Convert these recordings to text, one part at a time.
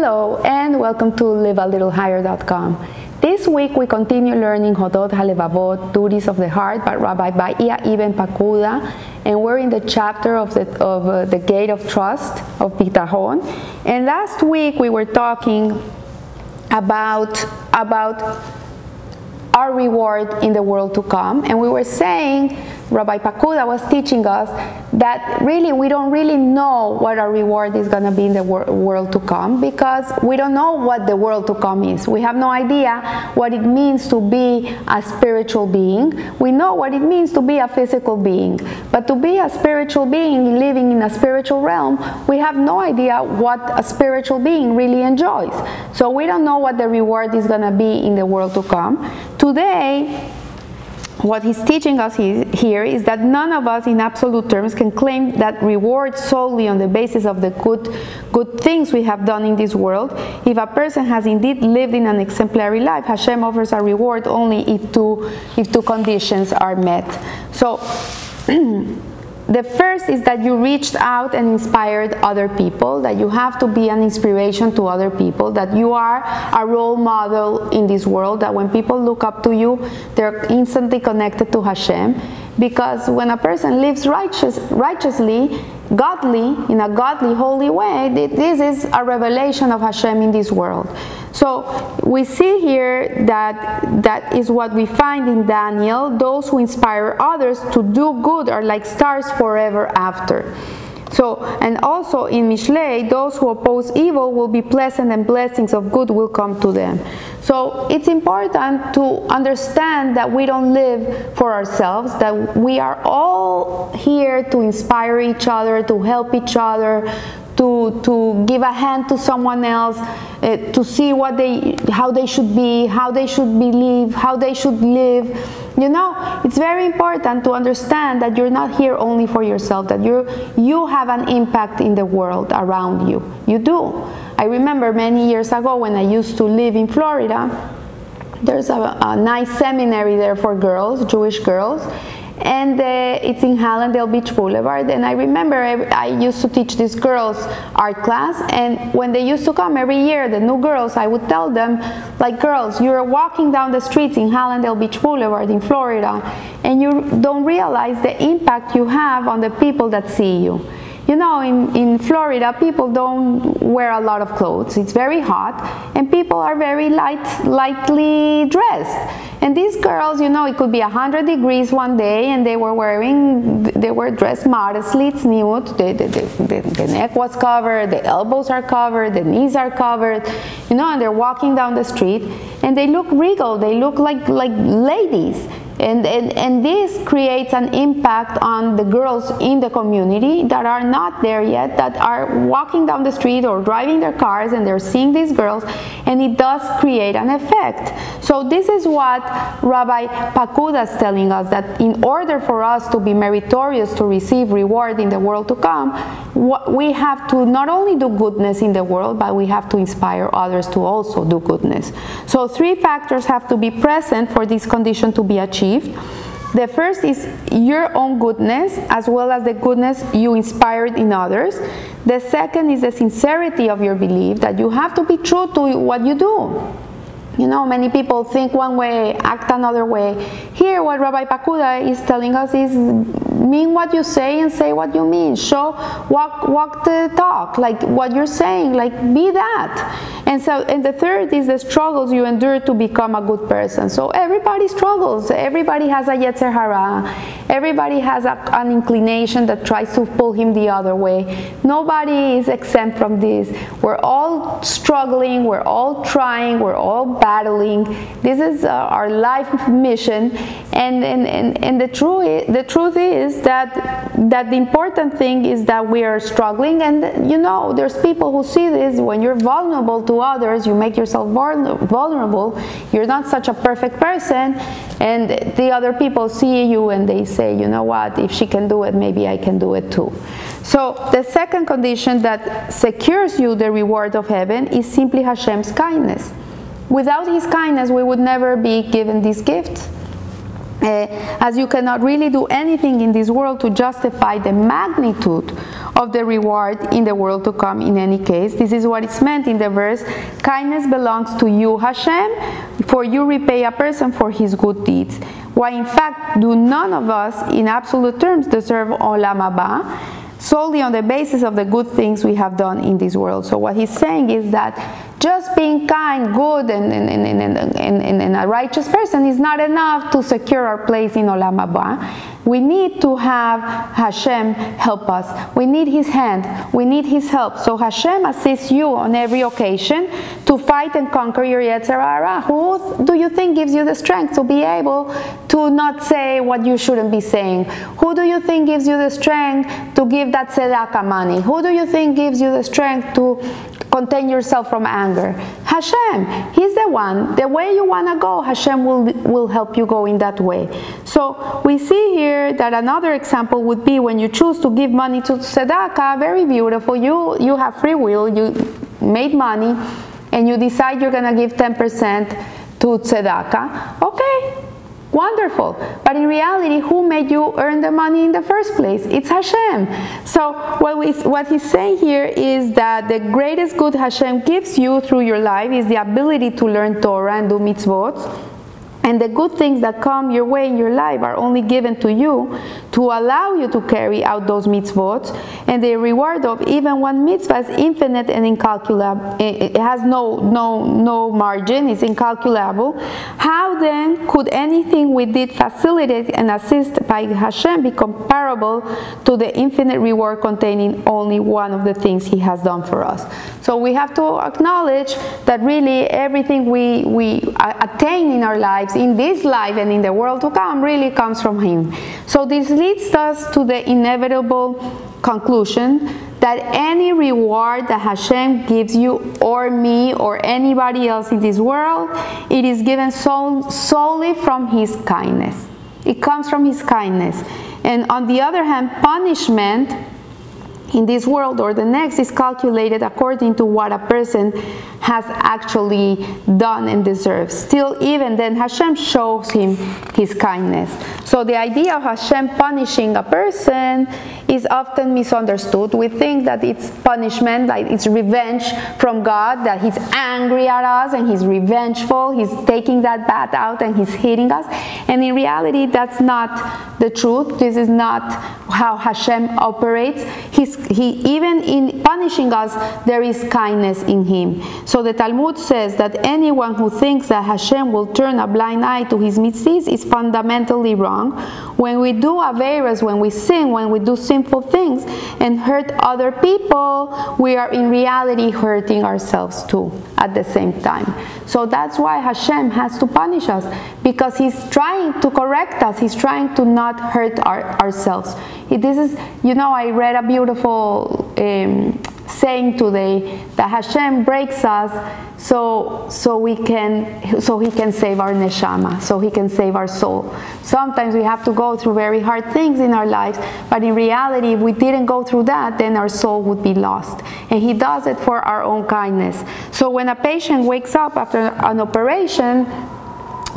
Hello and welcome to livealittlehigher.com. This week we continue learning Hovot Halevavot, Duties of the Heart by Rabbi Bahya Ibn Pakuda, and we're in the chapter of the, of, uh, the Gate of Trust of Bitahon. And last week we were talking about, about our reward in the world to come, and we were saying Rabbi Pakuda was teaching us that really we don't really know what our reward is going to be in the wor world to come because we don't know what the world to come is. We have no idea what it means to be a spiritual being. We know what it means to be a physical being, but to be a spiritual being living in a spiritual realm, we have no idea what a spiritual being really enjoys. So we don't know what the reward is going to be in the world to come. Today, what he's teaching us here is that none of us in absolute terms can claim that reward solely on the basis of the good, good things we have done in this world. If a person has indeed lived in an exemplary life, Hashem offers a reward only if two, if two conditions are met. So The first is that you reached out and inspired other people, that you have to be an inspiration to other people, that you are a role model in this world, that when people look up to you, they're instantly connected to Hashem. Because when a person lives righteous, righteously, godly, in a godly, holy way, this is a revelation of Hashem in this world. So we see here that that is what we find in Daniel. Those who inspire others to do good are like stars forever after. So, and also in Mishlei, those who oppose evil will be pleasant and blessings of good will come to them. So it's important to understand that we don't live for ourselves, that we are all here to inspire each other, to help each other, to, to give a hand to someone else, uh, to see what they, how they should be, how they should believe, how they should live. You know, it's very important to understand that you're not here only for yourself, that you you have an impact in the world around you. You do. I remember many years ago when I used to live in Florida, there's a, a nice seminary there for girls, Jewish girls, and uh, it's in Hallandale Beach Boulevard. And I remember I used to teach these girls art class, and when they used to come every year, the new girls, I would tell them, like, girls, you're walking down the streets in Hallandale Beach Boulevard in Florida, and you don't realize the impact you have on the people that see you. You know, in, in Florida, people don't wear a lot of clothes. It's very hot, and people are very light, lightly dressed. And these girls, you know, it could be 100 degrees one day, and they were wearing, they were dressed modestly, it's nude, the, the, the, the, neck was covered, the elbows are covered, the knees are covered, you know, and they're walking down the street, and they look regal, they look like, like ladies. And, and, and this creates an impact on the girls in the community that are not there yet, that are walking down the street or driving their cars and they're seeing these girls, and it does create an effect. So this is what Rabbi Pakuda is telling us, that in order for us to be meritorious to receive reward in the world to come, we have to not only do goodness in the world, but we have to inspire others to also do goodness. So three factors have to be present for this condition to be achieved achieved. The first is your own goodness as well as the goodness you inspired in others. The second is the sincerity of your belief that you have to be true to what you do. You know, many people think one way, act another way. Here, what Rabbi Pakuda is telling us is mean what you say and say what you mean. Show, walk, walk the talk, like what you're saying, like be that. And so, and the third is the struggles you endure to become a good person. So everybody struggles. Everybody has a yetzer hara. Everybody has a, an inclination that tries to pull him the other way. Nobody is exempt from this. We're all struggling. We're all trying. We're all battling. This is uh, our life mission. And, and, and, and the, truth, the truth is is that that the important thing is that we are struggling. And you know there's people who see this when you're vulnerable to others you make yourself vulnerable. You're not such a perfect person. And the other people see you and they say you know what? If she can do it maybe I can do it too. So the second condition that secures you the reward of heaven is simply Hashem's kindness. Without his kindness we would never be given these gifts uh, as you cannot really do anything in this world to justify the magnitude of the reward in the world to come in any case. This is what is meant in the verse, kindness belongs to you, Hashem, for you repay a person for his good deeds. Why in fact do none of us in absolute terms deserve olam haba, solely on the basis of the good things we have done in this world. So what he's saying is that just being kind, good, and, and, and, and, a righteous person is not enough to secure our place in Olam Haba. We need to have Hashem help us. We need His hand. We need His help. So Hashem assists you on every occasion to fight and conquer your Yetzer. Who do you think gives you the strength to be able to not say what you shouldn't be saying? Who do you think gives you the strength to give that tzedakah money? Who do you think gives you the strength to contain yourself from anger. Hashem, He's the one. The way you want to go, Hashem will, will help you go in that way. So we see here that another example would be when you choose to give money to tzedakah, very beautiful. You, you have free will, you made money, and you decide you're going to give 10% to tzedakah. Okay, Wonderful. But in reality, who made you earn the money in the first place? It's Hashem. So what, we, what he's saying here is that the greatest good Hashem gives you through your life is the ability to learn Torah and do mitzvot and the good things that come your way in your life are only given to you to allow you to carry out those mitzvot. And the reward of even one mitzvah is infinite and incalculable. It has no, no, no margin, it's incalculable. How then could anything we did facilitate and assist by Hashem be comparable to the infinite reward containing only one of the things He has done for us? So we have to acknowledge that really everything we, we attain in our lives, in this life and in the world to come, really comes from Him. So this leads us to the inevitable conclusion that any reward that Hashem gives you or me or anybody else in this world, it is given sol solely from His kindness. It comes from His kindness. And on the other hand, punishment in this world or the next is calculated according to what a person has actually done and deserves. Still, even then, Hashem shows him his kindness. So the idea of Hashem punishing a person is often misunderstood. We think that it's punishment, like it's revenge from God, that He's angry at us and He's revengeful, He's taking that bad out and He's hitting us. And in reality, that's not the truth. This is not how Hashem operates. He's, he, even in punishing us, there is kindness in Him. So the Talmud says that anyone who thinks that Hashem will turn a blind eye to his mitzvahs is fundamentally wrong. When we do averas, when we sin, when we do sinful things and hurt other people, we are in reality hurting ourselves too at the same time. So that's why Hashem has to punish us because He's trying to correct us. He's trying to not hurt our, ourselves. This is, you know, I read a beautiful um, saying today that Hashem breaks us so so we can so he can save our neshama, so he can save our soul. Sometimes we have to go through very hard things in our lives, but in reality, if we didn't go through that, then our soul would be lost. And he does it for our own kindness. So when a patient wakes up after an operation,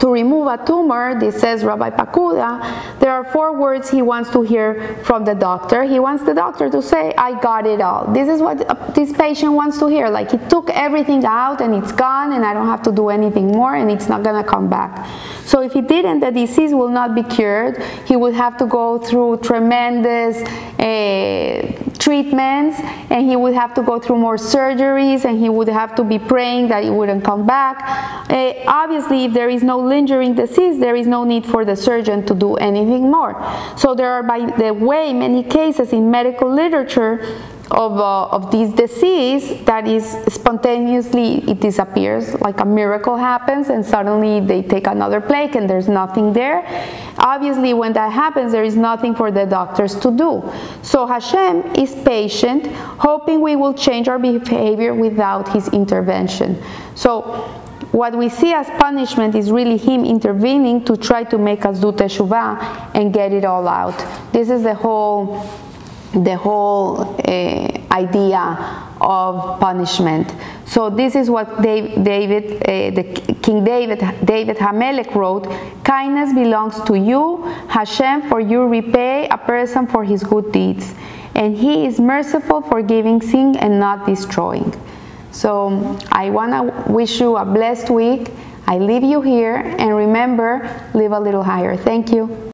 to remove a tumor, this says Rabbi Pakuda, there are four words he wants to hear from the doctor. He wants the doctor to say, I got it all. This is what this patient wants to hear. Like he took everything out and it's gone and I don't have to do anything more and it's not going to come back. So if he didn't, the disease will not be cured. He would have to go through tremendous uh, treatments and he would have to go through more surgeries and he would have to be praying that it wouldn't come back. Uh, obviously, if there is no lingering disease, there is no need for the surgeon to do anything more. So there are, by the way, many cases in medical literature of, uh, of this disease that is spontaneously it disappears like a miracle happens and suddenly they take another plague and there's nothing there. Obviously when that happens there is nothing for the doctors to do. So hashem is patient hoping we will change our behavior without his intervention. So what we see as punishment is really him intervening to try to make us do teshuvah and get it all out. This is the whole the whole idea of punishment. So this is what David, David uh, the King David, David Hamelech wrote: "Kindness belongs to you, Hashem, for you repay a person for his good deeds, and He is merciful, forgiving sin and not destroying." So I want to wish you a blessed week. I leave you here, and remember, live a little higher. Thank you.